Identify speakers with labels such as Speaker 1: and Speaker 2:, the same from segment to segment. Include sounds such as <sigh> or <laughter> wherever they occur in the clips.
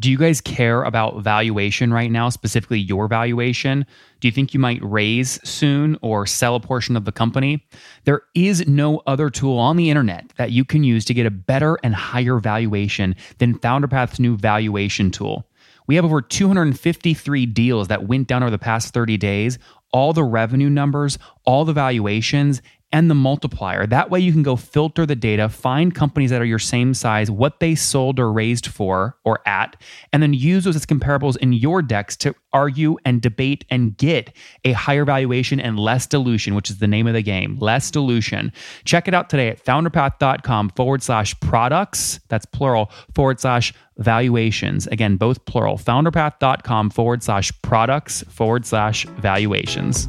Speaker 1: Do you guys care about valuation right now, specifically your valuation? Do you think you might raise soon or sell a portion of the company? There is no other tool on the internet that you can use to get a better and higher valuation than FounderPath's new valuation tool. We have over 253 deals that went down over the past 30 days, all the revenue numbers, all the valuations, and the multiplier. That way you can go filter the data, find companies that are your same size, what they sold or raised for or at, and then use those as comparables in your decks to argue and debate and get a higher valuation and less dilution, which is the name of the game, less dilution. Check it out today at founderpath.com forward slash products, that's plural, forward slash valuations. Again, both plural, founderpath.com forward slash products forward slash valuations.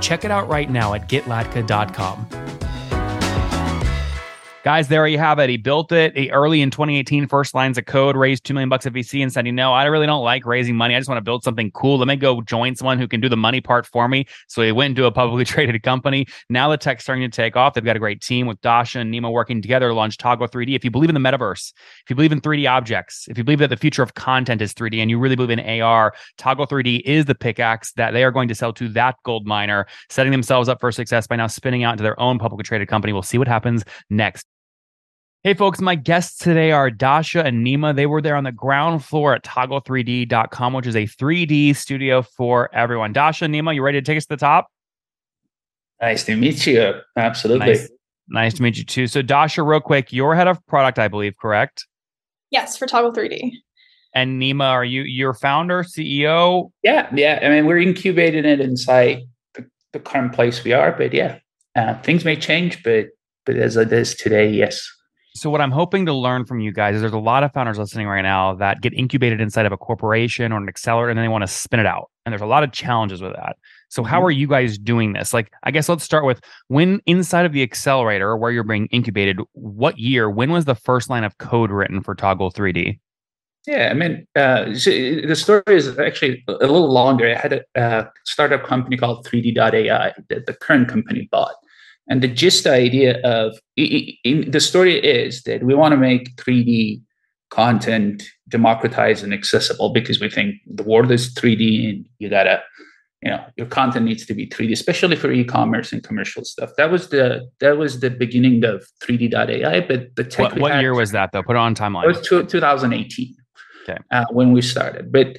Speaker 1: Check it out right now at getlatka.com. Guys, there you have it. He built it he, early in 2018, first lines of code, raised 2 million bucks at VC and said, you know, I really don't like raising money. I just want to build something cool. Let me go join someone who can do the money part for me. So he went into a publicly <laughs> traded company. Now the tech's starting to take off. They've got a great team with Dasha and Nima working together to launch Toggle 3D. If you believe in the metaverse, if you believe in 3D objects, if you believe that the future of content is 3D and you really believe in AR, Toggle 3D is the pickaxe that they are going to sell to that gold miner, setting themselves up for success by now spinning out into their own publicly traded company. We'll see what happens next. Hey, folks, my guests today are Dasha and Nima. They were there on the ground floor at toggle3d.com, which is a 3D studio for everyone. Dasha, Nima, you ready to take us to the top?
Speaker 2: Nice to meet you. Absolutely.
Speaker 1: Nice, nice to meet you too. So, Dasha, real quick, you're head of product, I believe, correct?
Speaker 3: Yes, for Toggle3D.
Speaker 1: And Nima, are you your founder, CEO?
Speaker 2: Yeah, yeah. I mean, we're incubating it inside the, the current place we are, but yeah, uh, things may change, but but as it is today, yes.
Speaker 1: So what I'm hoping to learn from you guys is there's a lot of founders listening right now that get incubated inside of a corporation or an accelerator and then they want to spin it out. And there's a lot of challenges with that. So how
Speaker 2: Mm-hmm.
Speaker 1: are you guys doing this? Like I guess let's start with when inside of the accelerator or where you're being incubated, what year, when was the first line of code written for Toggle 3D?
Speaker 2: Yeah, I mean, uh, so the story is actually a little longer. I had a uh, startup company called 3D.ai that the current company bought. And the gist idea of in, the story is that we want to make 3D content democratized and accessible because we think the world is 3D and you gotta, you know, your content needs to be 3D, especially for e-commerce and commercial stuff. That was the that was the beginning of 3D.ai. But the tech
Speaker 1: What, what year was that though? Put it on timeline.
Speaker 2: it was two, 2018
Speaker 1: Okay.
Speaker 2: uh, when we started. But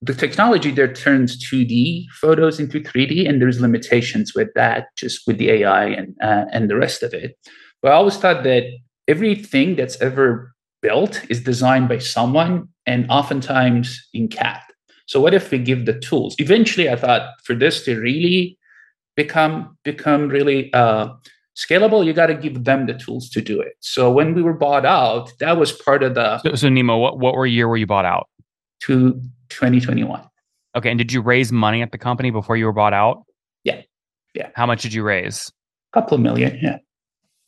Speaker 2: the technology there turns 2D photos into 3D, and there's limitations with that, just with the AI and uh, and the rest of it. But I always thought that everything that's ever built is designed by someone, and oftentimes in CAD. So what if we give the tools? Eventually, I thought for this to really become become really uh, scalable, you got to give them the tools to do it. So when we were bought out, that was part of the
Speaker 1: So, so Nima, what, what were year were you bought out?
Speaker 2: to 2021.
Speaker 1: Okay. And did you raise money at the company before you were bought out?
Speaker 2: Yeah. Yeah.
Speaker 1: How much did you raise?
Speaker 2: A couple of million, yeah.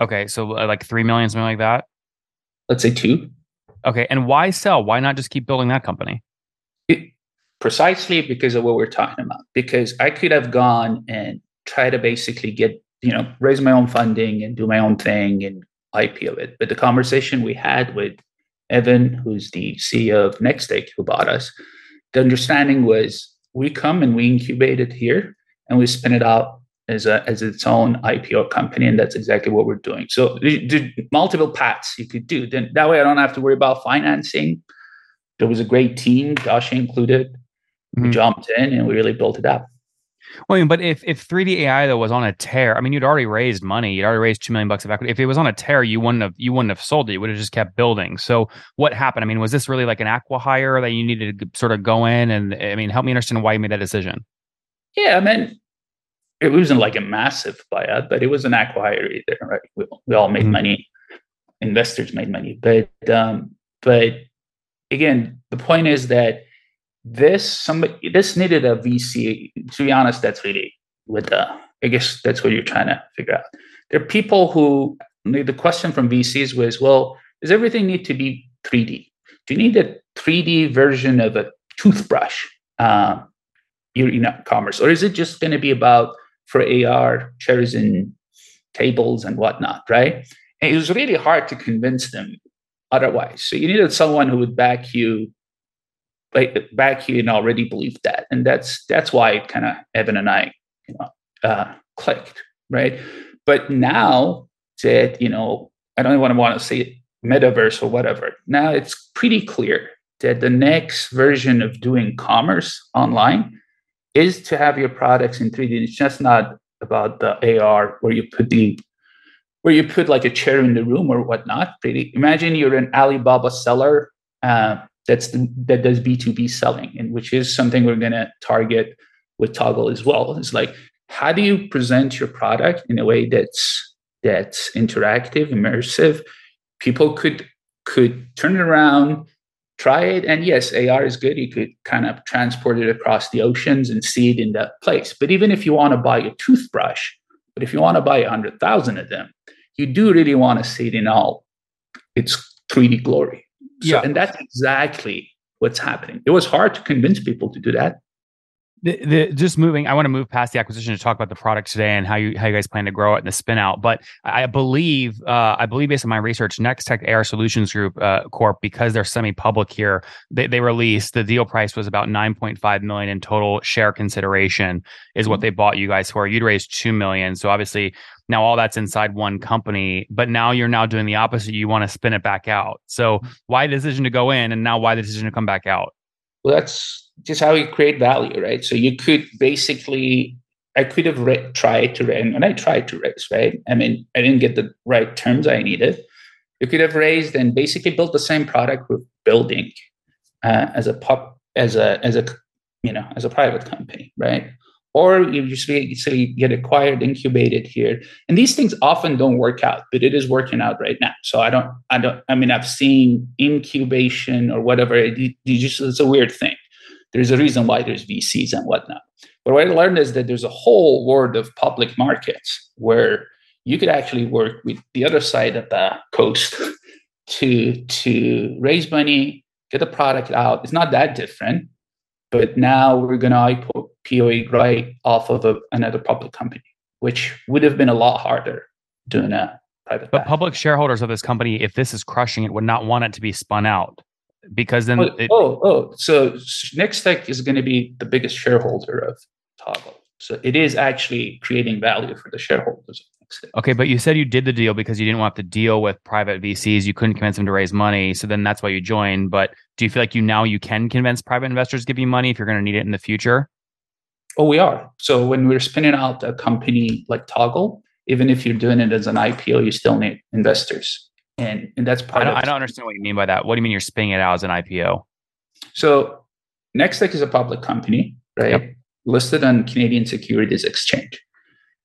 Speaker 1: Okay. So uh, like 3 million, something like that.
Speaker 2: Let's say two.
Speaker 1: Okay. And why sell? Why not just keep building that company?
Speaker 2: It, precisely because of what we're talking about. Because I could have gone and try to basically get, you know, raise my own funding and do my own thing and IPO it. But the conversation we had with Evan, who's the CEO of Nextech, who bought us, the understanding was we come and we incubate it here and we spin it out as a as its own IPO company, and that's exactly what we're doing. So multiple paths you could do. Then that way I don't have to worry about financing. There was a great team, Dasha included. We
Speaker 1: Mhm.
Speaker 2: jumped in and we really built it up.
Speaker 1: Well, I mean, but if if 3D AI though was on a tear, I mean, you'd already raised money. You'd already raised two million bucks of equity. If it was on a tear, you wouldn't have you wouldn't have sold it. You would have just kept building. So what happened? I mean, was this really like an acqui-hire that you needed to sort of go in? And I mean, help me understand why you made that decision.
Speaker 2: Yeah, I mean, it wasn't like a massive buyout, but it was an acqui-hire either, right? We, we all made
Speaker 1: Mhm.
Speaker 2: money. Investors made money, but um, but again, the point is that this somebody this needed a VC. To be honest, that's really with the I guess that's what you're trying to figure out. There are people who the question from VCs was, well, does everything need to be 3D? Do you need a 3D version of a toothbrush? Um, you know, commerce, or is it just going to be about for AR chairs and tables and whatnot, right? And it was really hard to convince them otherwise. So you needed someone who would back you, back you, and already believe that, and that's that's why kind of Evan and I, you know, uh, clicked, right? But now that you know, I don't want to want to say metaverse or whatever. Now it's pretty clear that the next version of doing commerce online is to have your products in 3D. It's just not about the AR where you put the where you put like a chair in the room or whatnot. Pretty imagine you're an Alibaba seller uh, that's the, that does B2B selling, and which is something we're gonna target with toggle as well. It's like how do you present your product in a way that's that's interactive, immersive? People could could turn it around, try it. And yes, AR is good. You could kind of transport it across the oceans and see it in that place. But even if you want to buy a toothbrush, but if you want to buy a hundred thousand of them, you do really want to see it in all its 3D glory. So, yeah. And that's exactly what's happening. It was hard to convince people to do that
Speaker 1: the, the, just moving i want to move past the acquisition to talk about the product today and how you how you guys plan to grow it and the spin out but i believe uh, i believe based on my research Nextech AR Solutions Group uh, corp because they're semi-public here they, they released the deal price was about 9.5 million in total share consideration is what mm-hmm. they bought you guys for you'd raised 2 million so obviously now all that's inside one company but now you're now doing the opposite you want to spin it back out so why the decision to go in and now why the decision to come back out
Speaker 2: well that's just how you create value, right? So you could basically, I could have re- tried to raise, and I tried to raise, right? I mean, I didn't get the right terms I needed. You could have raised and basically built the same product with building uh, as a pop, as a as a you know as a private company, right? Or you just basically get acquired, incubated here, and these things often don't work out, but it is working out right now. So I don't, I don't, I mean, I've seen incubation or whatever. It, it just it's a weird thing there's a reason why there's VCs and whatnot. But what I learned is that there's a whole world of public markets where you could actually work with the other side of the coast <laughs> to to raise money, get the product out. It's not that different, but now we're going to IPO POE right off of a, another public company, which would have been a lot harder doing a private.
Speaker 1: But public shareholders of this company, if this is crushing it, would not want it to be spun out because then
Speaker 2: oh,
Speaker 1: it,
Speaker 2: oh, oh so Nextech is going to be the biggest shareholder of Toggle, So it is actually creating value for the shareholders.
Speaker 1: Okay, but you said you did the deal because you didn't want to deal with private VCs. You couldn't convince them to raise money, so then that's why you joined. But do you feel like you now you can convince private investors to give you money if you're going to need it in the future?
Speaker 2: Oh, we are. So when we're spinning out a company like Toggle, even if you're doing it as an IPO, you still need investors and and that's part
Speaker 1: I don't,
Speaker 2: of.
Speaker 1: I don't understand what you mean by that. What do you mean you're spinning it out as an IPO?
Speaker 2: So Nextech is a public company, right? Yep. Listed on Canadian Securities Exchange.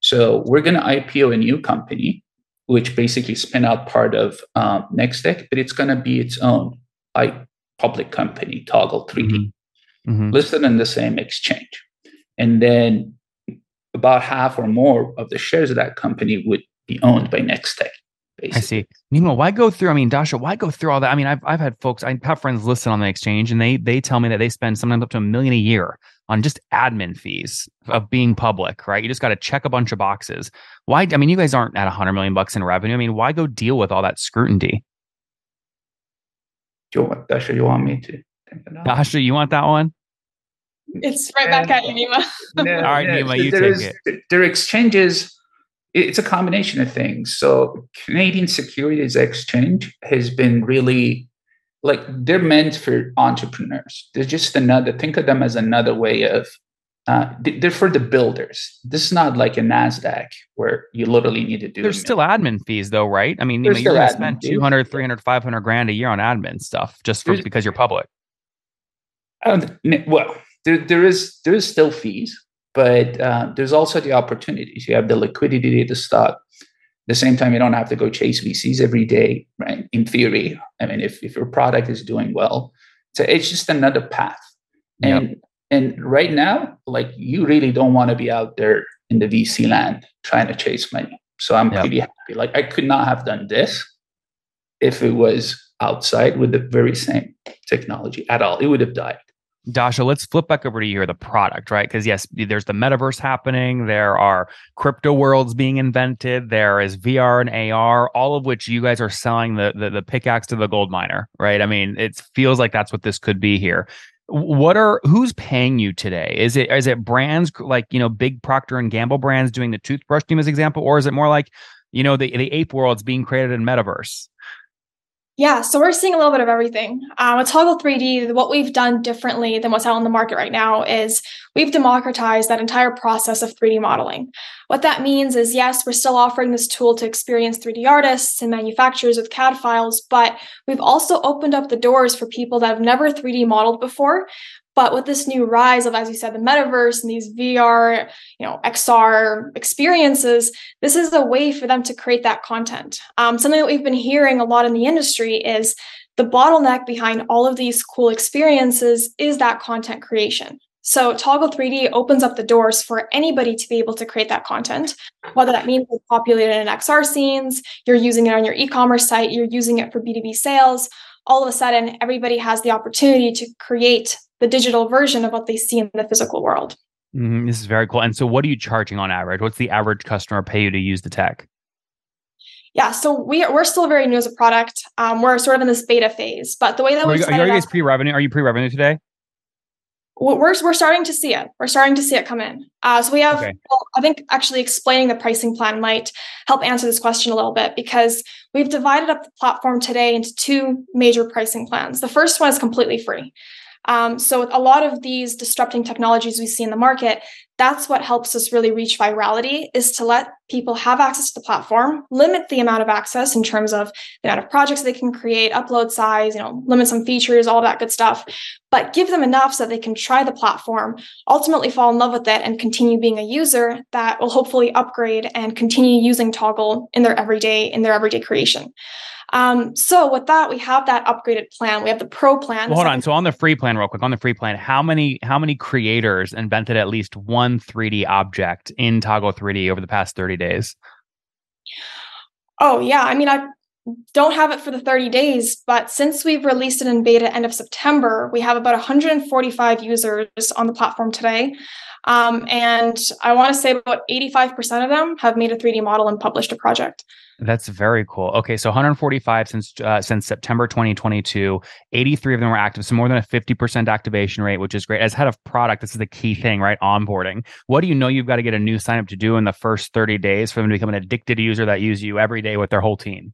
Speaker 2: So we're going to IPO a new company, which basically spin out part of um, Nextech, but it's going to be its own like public company, Toggle 3D, mm-hmm. Mm-hmm. listed on the same exchange. And then about half or more of the shares of that company would be owned by Nextech.
Speaker 1: Basically. I see. Meanwhile, why go through? I mean, Dasha, why go through all that? I mean, I've I've had folks, I have friends listen on the exchange, and they they tell me that they spend sometimes up to a million a year on just admin fees of being public, right? You just got to check a bunch of boxes. Why? I mean, you guys aren't at a hundred million bucks in revenue. I mean, why go deal with all that scrutiny?
Speaker 2: Do you want, Dasha, you want me to?
Speaker 1: Dasha, you want that one?
Speaker 3: It's right back at you, Nima.
Speaker 1: all right, Nima, you
Speaker 2: there
Speaker 1: take
Speaker 2: is,
Speaker 1: it.
Speaker 2: There are exchanges it's a combination of things. So Canadian Securities Exchange has been really like they're meant for entrepreneurs. They're just another think of them as another way of uh, they're for the builders. This is not like a Nasdaq where you literally need to do.
Speaker 1: There's still admin fees though, right? I mean, you you're going to spend 200, 300, 500 grand a year on admin stuff just for, because you're public.
Speaker 2: well, there, there is there is still fees, but uh, there's also the opportunities. You have the liquidity of the stock. At the same time, you don't have to go chase VCs every day, right? In theory, I mean, if, if your product is doing well, So it's just another path. And yep. and right now, like you really don't want to be out there in the VC land trying to chase money. So I'm yep. pretty happy. Like I could not have done this if it was outside with the very same technology at all. It would have died.
Speaker 1: Dasha, let's flip back over to you, here, the product, right? Because yes, there's the metaverse happening. There are crypto worlds being invented. There is VR and AR, all of which you guys are selling the, the the, pickaxe to the gold miner, right? I mean, it feels like that's what this could be here. What are who's paying you today? Is it is it brands like you know big Procter and Gamble brands doing the toothbrush team as example, or is it more like you know the the ape worlds being created in metaverse?
Speaker 3: Yeah, so we're seeing a little bit of everything. Um, with Toggle 3D, what we've done differently than what's out on the market right now is we've democratized that entire process of 3D modeling. What that means is, yes, we're still offering this tool to experienced 3D artists and manufacturers with CAD files, but we've also opened up the doors for people that have never 3D modeled before, but with this new rise of, as you said, the metaverse and these VR, you know, XR experiences, this is a way for them to create that content. Um, something that we've been hearing a lot in the industry is the bottleneck behind all of these cool experiences is that content creation. So Toggle 3D opens up the doors for anybody to be able to create that content, whether that means it's populated in XR scenes, you're using it on your e-commerce site, you're using it for B2B sales. All of a sudden, everybody has the opportunity to create the digital version of what they see in the physical world.
Speaker 1: Mm-hmm. This is very cool. And so, what are you charging on average? What's the average customer pay you to use the tech?
Speaker 3: Yeah, so we are, we're still very new as a product. Um, we're sort of in this beta phase, but the way that we
Speaker 1: are, are you guys pre revenue? Are you pre revenue today?
Speaker 3: We're we're starting to see it. We're starting to see it come in. Uh, so we have. Okay. Well, I think actually explaining the pricing plan might help answer this question a little bit because we've divided up the platform today into two major pricing plans. The first one is completely free. Um, so a lot of these disrupting technologies we see in the market, that's what helps us really reach virality is to let people have access to the platform, limit the amount of access in terms of the amount of projects they can create, upload size, you know, limit some features, all that good stuff, but give them enough so that they can try the platform, ultimately fall in love with it and continue being a user that will hopefully upgrade and continue using Toggle in their everyday in their everyday creation. Um, so with that, we have that upgraded plan. We have the pro plan.
Speaker 1: Well, hold on. So on the free plan, real quick, on the free plan, how many how many creators invented at least one 3D object in Toggle 3D over the past 30 days?
Speaker 3: Oh yeah, I mean I don't have it for the 30 days, but since we've released it in beta end of September, we have about 145 users on the platform today. Um, and I want to say about 85% of them have made a 3D model and published a project.
Speaker 1: That's very cool. Okay, so 145 since uh, since September 2022. 83 of them were active, so more than a 50% activation rate, which is great. As head of product, this is the key thing, right? Onboarding. What do you know you've got to get a new sign up to do in the first 30 days for them to become an addicted user that use you every day with their whole team?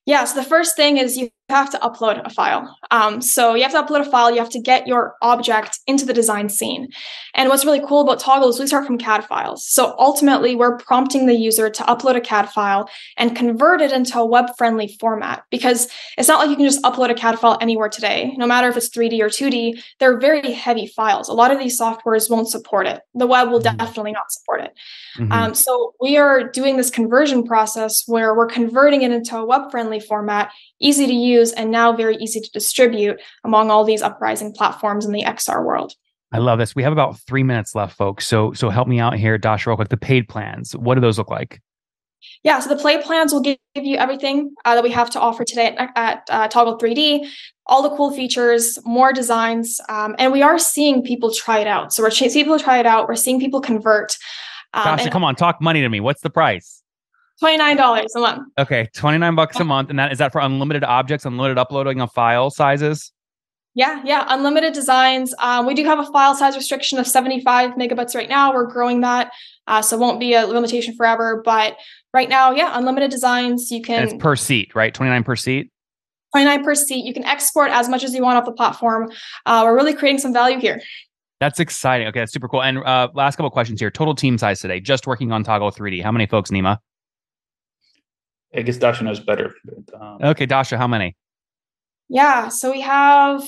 Speaker 3: Yeah, so the first thing is you have to upload a file. Um, so you have to upload a file, you have to get your object into the design scene. And what's really cool about Toggle is we start from CAD files. So ultimately, we're prompting the user to upload a CAD file and convert it into a web friendly format because it's not like you can just upload a CAD file anywhere today. No matter if it's 3D or 2D, they're very heavy files. A lot of these softwares won't support it. The web will mm-hmm. definitely not support it. Mm-hmm. Um, so we are doing this conversion process where we're converting it into a web friendly format, easy to use and now very easy to distribute among all these uprising platforms in the XR world.
Speaker 1: I love this. We have about three minutes left, folks. So so help me out here, Dash, real quick. The paid plans, what do those look like?
Speaker 3: Yeah, so the play plans will give you everything uh, that we have to offer today at, at uh, Toggle 3D, all the cool features, more designs, um, and we are seeing people try it out. So we're seeing people try it out. We're seeing people convert.
Speaker 1: Um, Dasha, come on, talk money to me. What's the price?
Speaker 3: $29 a month.
Speaker 1: Okay, 29 bucks a month and that is that for unlimited objects, unlimited uploading of file sizes?
Speaker 3: Yeah, yeah, unlimited designs. Um, we do have a file size restriction of 75 megabytes right now. We're growing that, uh, so it won't be a limitation forever. But right now, yeah, unlimited designs. You can.
Speaker 1: And it's per seat, right? 29 per seat.
Speaker 3: 29 per seat. You can export as much as you want off the platform. Uh, we're really creating some value here.
Speaker 1: That's exciting. Okay, that's super cool. And uh, last couple questions here. Total team size today, just working on Toggle 3D. How many folks, Nima?
Speaker 2: I guess Dasha knows better. But,
Speaker 1: um, okay, Dasha, how many?
Speaker 3: Yeah, so we have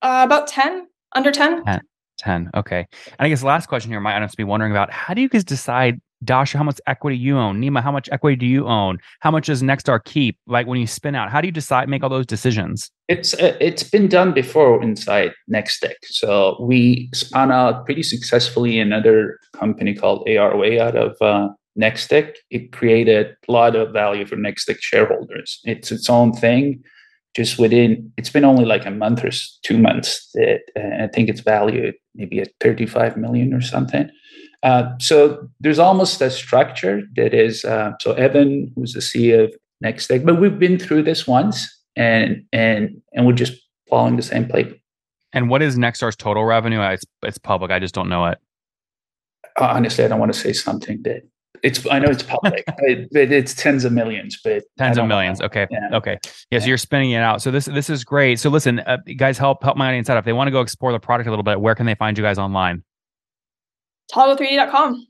Speaker 3: uh, about 10, under 10.
Speaker 1: 10. 10. Okay. And I guess last question here, my audience be wondering about how do you guys decide Dasha, how much equity you own? Nima, how much equity do you own? How much does Nextech keep? Like when you spin out, how do you decide, make all those decisions?
Speaker 2: It's uh, it's been done before inside Nextech. So we spun out pretty successfully another company called ARway out of uh, Nextech. It created a lot of value for Nextech shareholders. It's its own thing. Just within, it's been only like a month or two months that uh, I think it's valued maybe at 35 million or something. Uh, so there's almost a structure that is. Uh, so Evan, who's the CEO of Nextech, but we've been through this once, and and and we're just following the same playbook.
Speaker 1: And what is Nextech's total revenue? It's it's public. I just don't know it.
Speaker 2: Honestly, I don't want to say something that it's. I know it's public, <laughs> but, but, it's tens of millions. But
Speaker 1: tens of millions. Know. Okay. Yeah. Okay. Yes, yeah, so you're spinning it out. So this this is great. So listen, uh, guys, help help my audience out. If they want to go explore the product a little bit, where can they find you guys online?
Speaker 3: toggle3d.com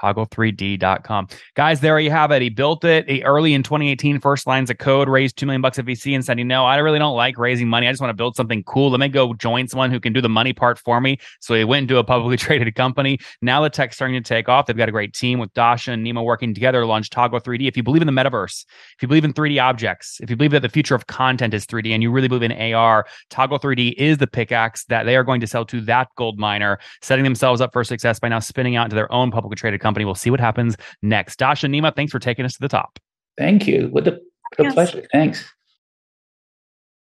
Speaker 1: toggle3d.com. Guys, there you have it. He built it he, early in 2018, first lines of code, raised 2 million bucks at VC and said, you know, I really don't like raising money. I just want to build something cool. Let me go join someone who can do the money part for me. So he went into a publicly <laughs> traded company. Now the tech's starting to take off. They've got a great team with Dasha and Nima working together to launch Toggle3D. If you believe in the metaverse, if you believe in 3D objects, if you believe that the future of content is 3D and you really believe in AR, Toggle3D is the pickaxe that they are going to sell to that gold miner, setting themselves up for success by now spinning out into their own publicly traded company. We'll see what happens next. Dasha Nima, thanks for taking us to the top.
Speaker 2: Thank you. With a, yes. pleasure. Thanks.